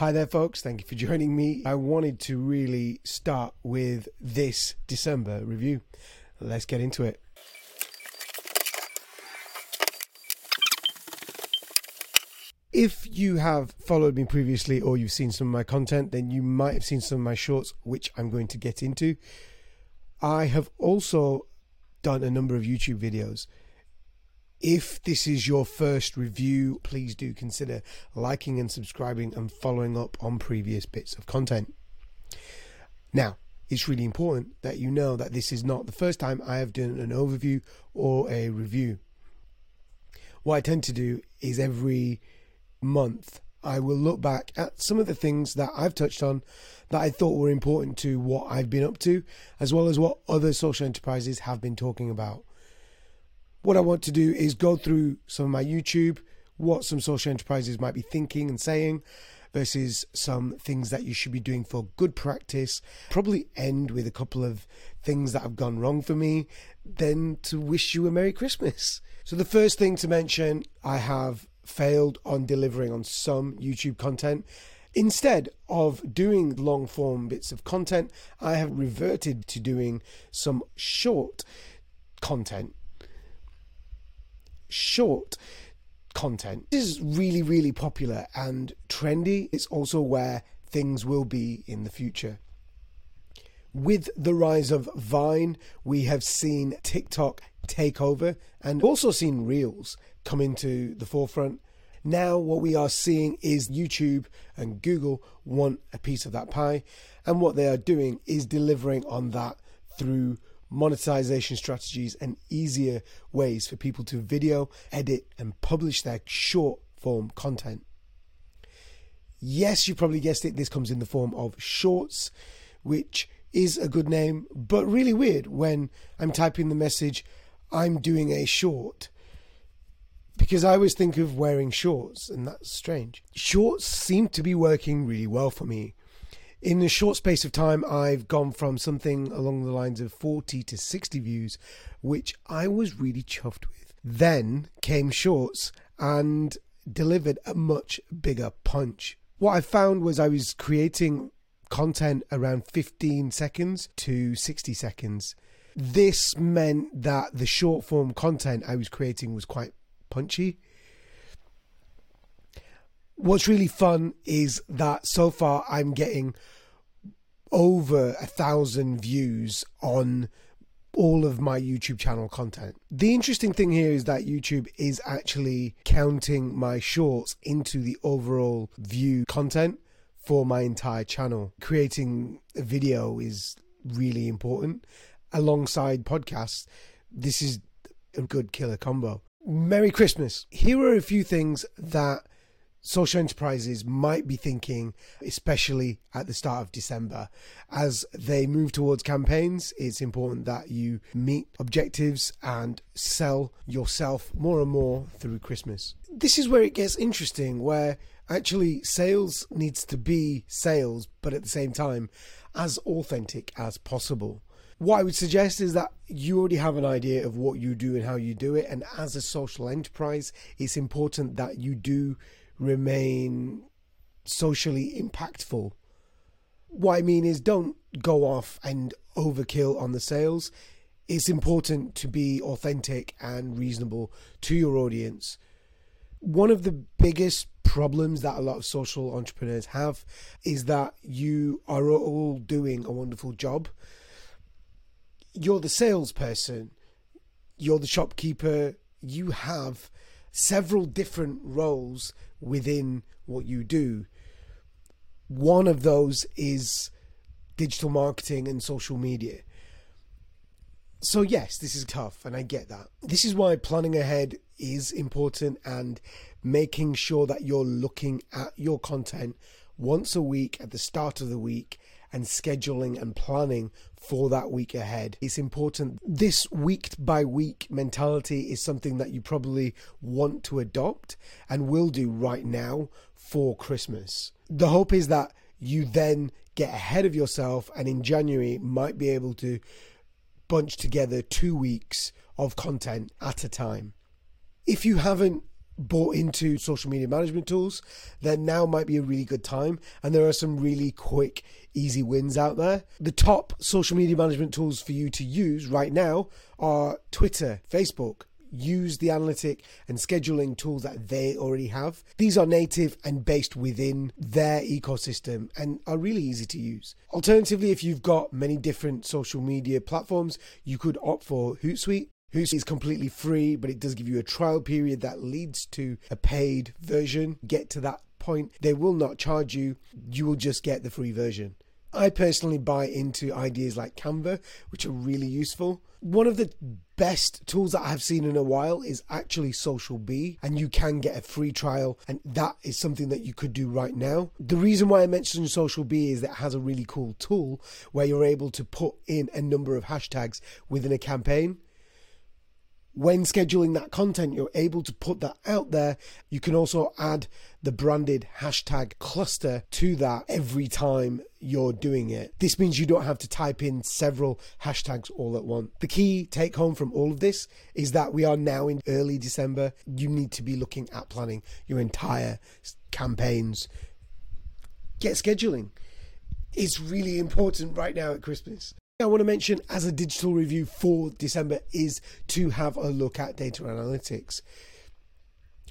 Hi there, folks. Thank you for joining me. I wanted to really start with this December review. Let's get into it. If you have followed me previously or you've seen some of my content, then you might have seen some of my shorts, which I'm going to get into. I have also done a number of YouTube videos. If this is your first review, please do consider liking and subscribing and following up on previous bits of content. Now, it's really important that you know that this is not the first time I have done an overview or a review. What I tend to do is every month I will look back at some of the things that I've touched on that I thought were important to what I've been up to, as well as what other social enterprises have been talking about. What I want to do is go through some of my YouTube, what some social enterprises might be thinking and saying, versus some things that you should be doing for good practice. Probably end with a couple of things that have gone wrong for me, then to wish you a Merry Christmas. So, the first thing to mention, I have failed on delivering on some YouTube content. Instead of doing long form bits of content, I have reverted to doing some short content. Short content is really, really popular and trendy. It's also where things will be in the future. With the rise of Vine, we have seen TikTok take over and also seen Reels come into the forefront. Now, what we are seeing is YouTube and Google want a piece of that pie, and what they are doing is delivering on that through monetization strategies and easier ways for people to video, edit, and publish their short form content. Yes, you probably guessed it, this comes in the form of shorts, which is a good name, but really weird when I'm typing the message, I'm doing a short because I always think of wearing shorts, and that's strange. Shorts seem to be working really well for me. In a short space of time, I've gone from something along the lines of 40 to 60 views, which I was really chuffed with. Then came shorts and delivered a much bigger punch. What I found was I was creating content around 15 seconds to 60 seconds. This meant that the short form content I was creating was quite punchy. What's really fun is that so far I'm getting over a thousand views on all of my YouTube channel content. The interesting thing here is that YouTube is actually counting my shorts into the overall view content for my entire channel. Creating a video is really important alongside podcasts. This is a good killer combo. Merry Christmas. Here are a few things that social enterprises might be thinking, especially at the start of December. As they move towards campaigns, it's important that you meet objectives and sell yourself more and more through Christmas. This is where it gets interesting, where actually sales needs to be sales, but at the same time, as authentic as possible. What I would suggest is that you already have an idea of what you do and how you do it. And as a social enterprise, it's important that you do remain socially impactful. What I mean is, don't go off and overkill on the sales. It's important to be authentic and reasonable to your audience. One of the biggest problems that a lot of social entrepreneurs have is that you are all doing a wonderful job you're the salesperson, you're the shopkeeper, you have several different roles within what you do. One of those is digital marketing and social media. So, yes, this is tough, and I get that. This is why planning ahead is important and making sure that you're looking at your content once a week at the start of the week and scheduling and planning for that week ahead. It's important. This week by week mentality is something that you probably want to adopt and will do right now for Christmas. The hope is that you then get ahead of yourself and in January might be able to bunch together two weeks of content at a time. If you haven't bought into social media management tools, then now might be a really good time. And there are some really quick, easy wins out there. The top social media management tools for you to use right now are Twitter, Facebook, use the analytic and scheduling tools that they already have. These are native and based within their ecosystem and are really easy to use. Alternatively, if you've got many different social media platforms, you could opt for Hootsuite. Hootsuite is completely free, but it does give you a trial period that leads to a paid version. Get to that point, they will not charge you, you will just get the free version. I personally buy into ideas like Canva, which are really useful. One of the best tools that I've seen in a while is actually Social Bee, and you can get a free trial, and that is something that you could do right now. The reason why I mentioned Social Bee is that it has a really cool tool where you're able to put in a number of hashtags within a campaign when scheduling that content, you're able to put that out there. You can also add the branded hashtag cluster to that every time you're doing it. This means you don't have to type in several hashtags all at once. The key take home from all of this is that we are now in early December. You need to be looking at planning your entire campaigns. Get scheduling. It's really important right now at Christmas. I want to mention as a digital review for December is to have a look at data analytics.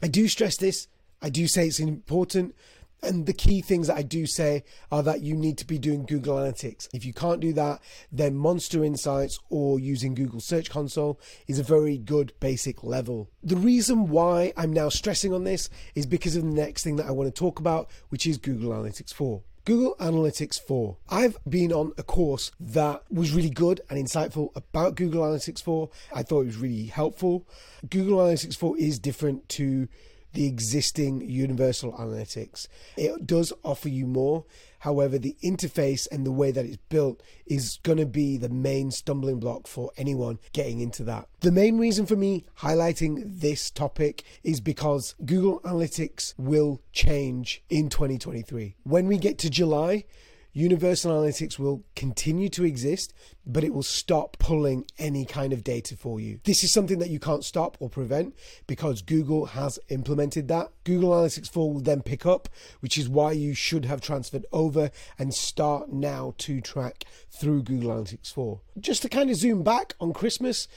I do stress this, I do say it's important. And the key things that I do say are that you need to be doing Google Analytics. If you can't do that, then Monster Insights or using Google Search Console is a very good basic level. The reason why I'm now stressing on this is because of the next thing that I want to talk about, which is Google Analytics 4. Google Analytics 4. I've been on a course that was really good and insightful about Google Analytics 4. I thought it was really helpful. Google Analytics 4 is different to the existing Universal Analytics. It does offer you more. However, the interface and the way that it's built is going to be the main stumbling block for anyone getting into that. The main reason for me highlighting this topic is because Google Analytics will change in 2023. When we get to July, Universal Analytics will continue to exist, but it will stop pulling any kind of data for you. This is something that you can't stop or prevent because Google has implemented that. Google Analytics 4 will then pick up, which is why you should have transferred over and start now to track through Google Analytics 4. Just to kind of zoom back on Christmas,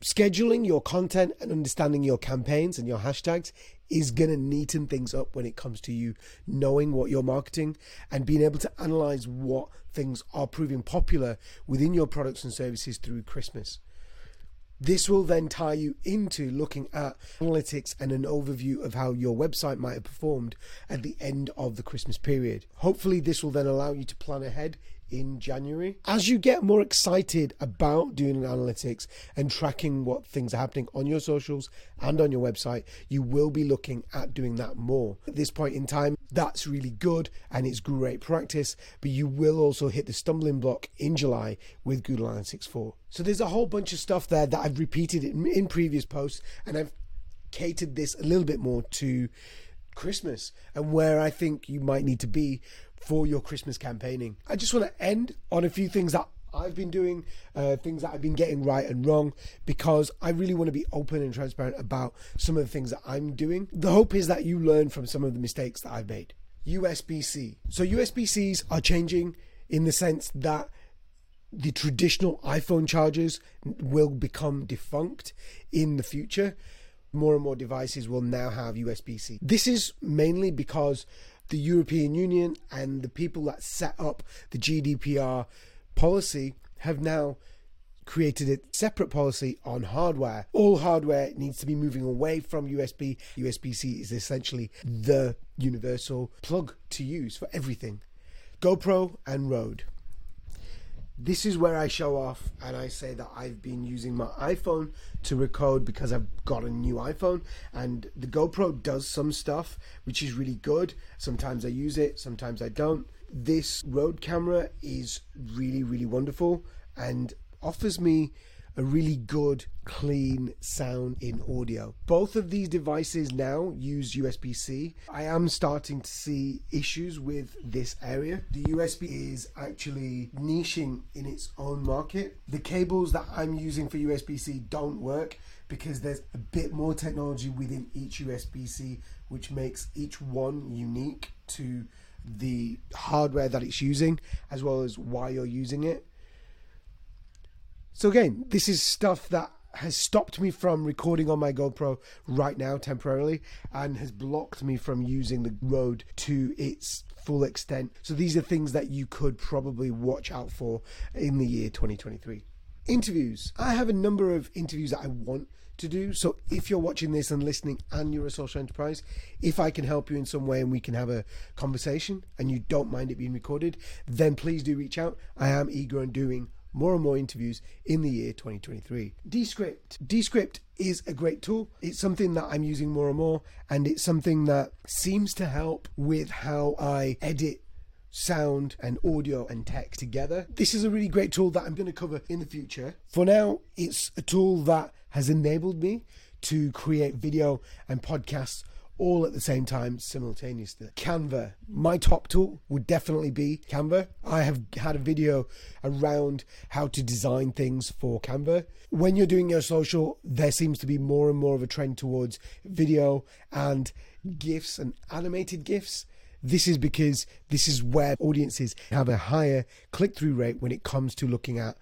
scheduling your content and understanding your campaigns and your hashtags is going to neaten things up when it comes to you knowing what you're marketing and being able to analyze what things are proving popular within your products and services through Christmas. This will then tie you into looking at analytics and an overview of how your website might have performed at the end of the Christmas period. Hopefully, this will then allow you to plan ahead in January. As you get more excited about doing analytics and tracking what things are happening on your socials and on your website, you will be looking at doing that more. At this point in time, that's really good and it's great practice, but you will also hit the stumbling block in July with Google Analytics 4. So there's a whole bunch of stuff there that I've repeated in, in previous posts and I've catered this a little bit more to Christmas and where I think you might need to be for your Christmas campaigning. I just want to end on a few things that I've been doing, uh, things that I've been getting right and wrong, because I really want to be open and transparent about some of the things that I'm doing. The hope is that you learn from some of the mistakes that I've made. USB C. So, USB Cs are changing in the sense that the traditional iPhone chargers will become defunct in the future. More and more devices will now have USB C. This is mainly because the European Union and the people that set up the GDPR policy have now created a separate policy on hardware. All hardware needs to be moving away from USB. USB C is essentially the universal plug to use for everything. GoPro and Rode this is where I show off and I say that I've been using my iPhone to record because I've got a new iPhone and the GoPro does some stuff which is really good. Sometimes I use it, sometimes I don't. This Rode camera is really, really wonderful and offers me a really good, clean sound in audio. Both of these devices now use USB C. I am starting to see issues with this area. The USB is actually niching in its own market. The cables that I'm using for USB C don't work because there's a bit more technology within each USB C, which makes each one unique to the hardware that it's using as well as why you're using it. So, again, this is stuff that has stopped me from recording on my GoPro right now temporarily and has blocked me from using the Rode to its full extent. So, these are things that you could probably watch out for in the year 2023. Interviews. I have a number of interviews that I want to do. So if you're watching this and listening and you're a social enterprise, if I can help you in some way and we can have a conversation and you don't mind it being recorded, then please do reach out. I am eager on doing more and more interviews in the year 2023. Descript. Descript is a great tool. It's something that I'm using more and more, and it's something that seems to help with how I edit sound and audio and text together. This is a really great tool that I'm going to cover in the future. For now, it's a tool that has enabled me to create video and podcasts all at the same time simultaneously. Canva, my top tool would definitely be Canva. I have had a video around how to design things for Canva. When you're doing your social, there seems to be more and more of a trend towards video and GIFs and animated GIFs. This is because this is where audiences have a higher click through rate when it comes to looking at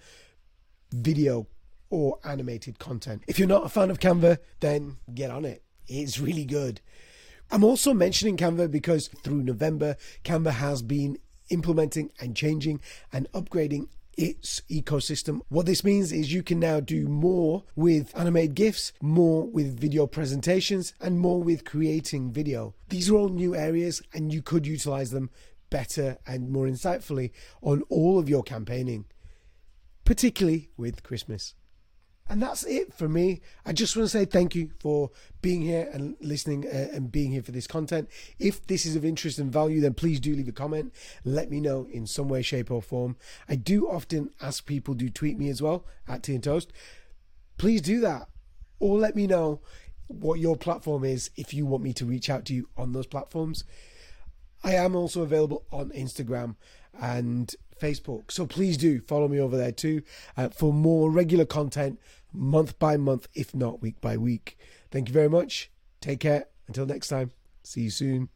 video or animated content. If you're not a fan of Canva, then get on it. It's really good. I'm also mentioning Canva because through November, Canva has been implementing and changing and upgrading its ecosystem. What this means is you can now do more with animated GIFs, more with video presentations, and more with creating video. These are all new areas, and you could utilize them better and more insightfully on all of your campaigning, particularly with Christmas. And that's it for me. I just want to say thank you for being here and listening uh, and being here for this content. If this is of interest and value, then please do leave a comment. Let me know in some way, shape, or form. I do often ask people to tweet me as well at Tea and Toast. Please do that. Or let me know what your platform is if you want me to reach out to you on those platforms. I am also available on Instagram and Facebook. So please do follow me over there too uh, for more regular content, month by month, if not week by week. Thank you very much. Take care. Until next time, see you soon.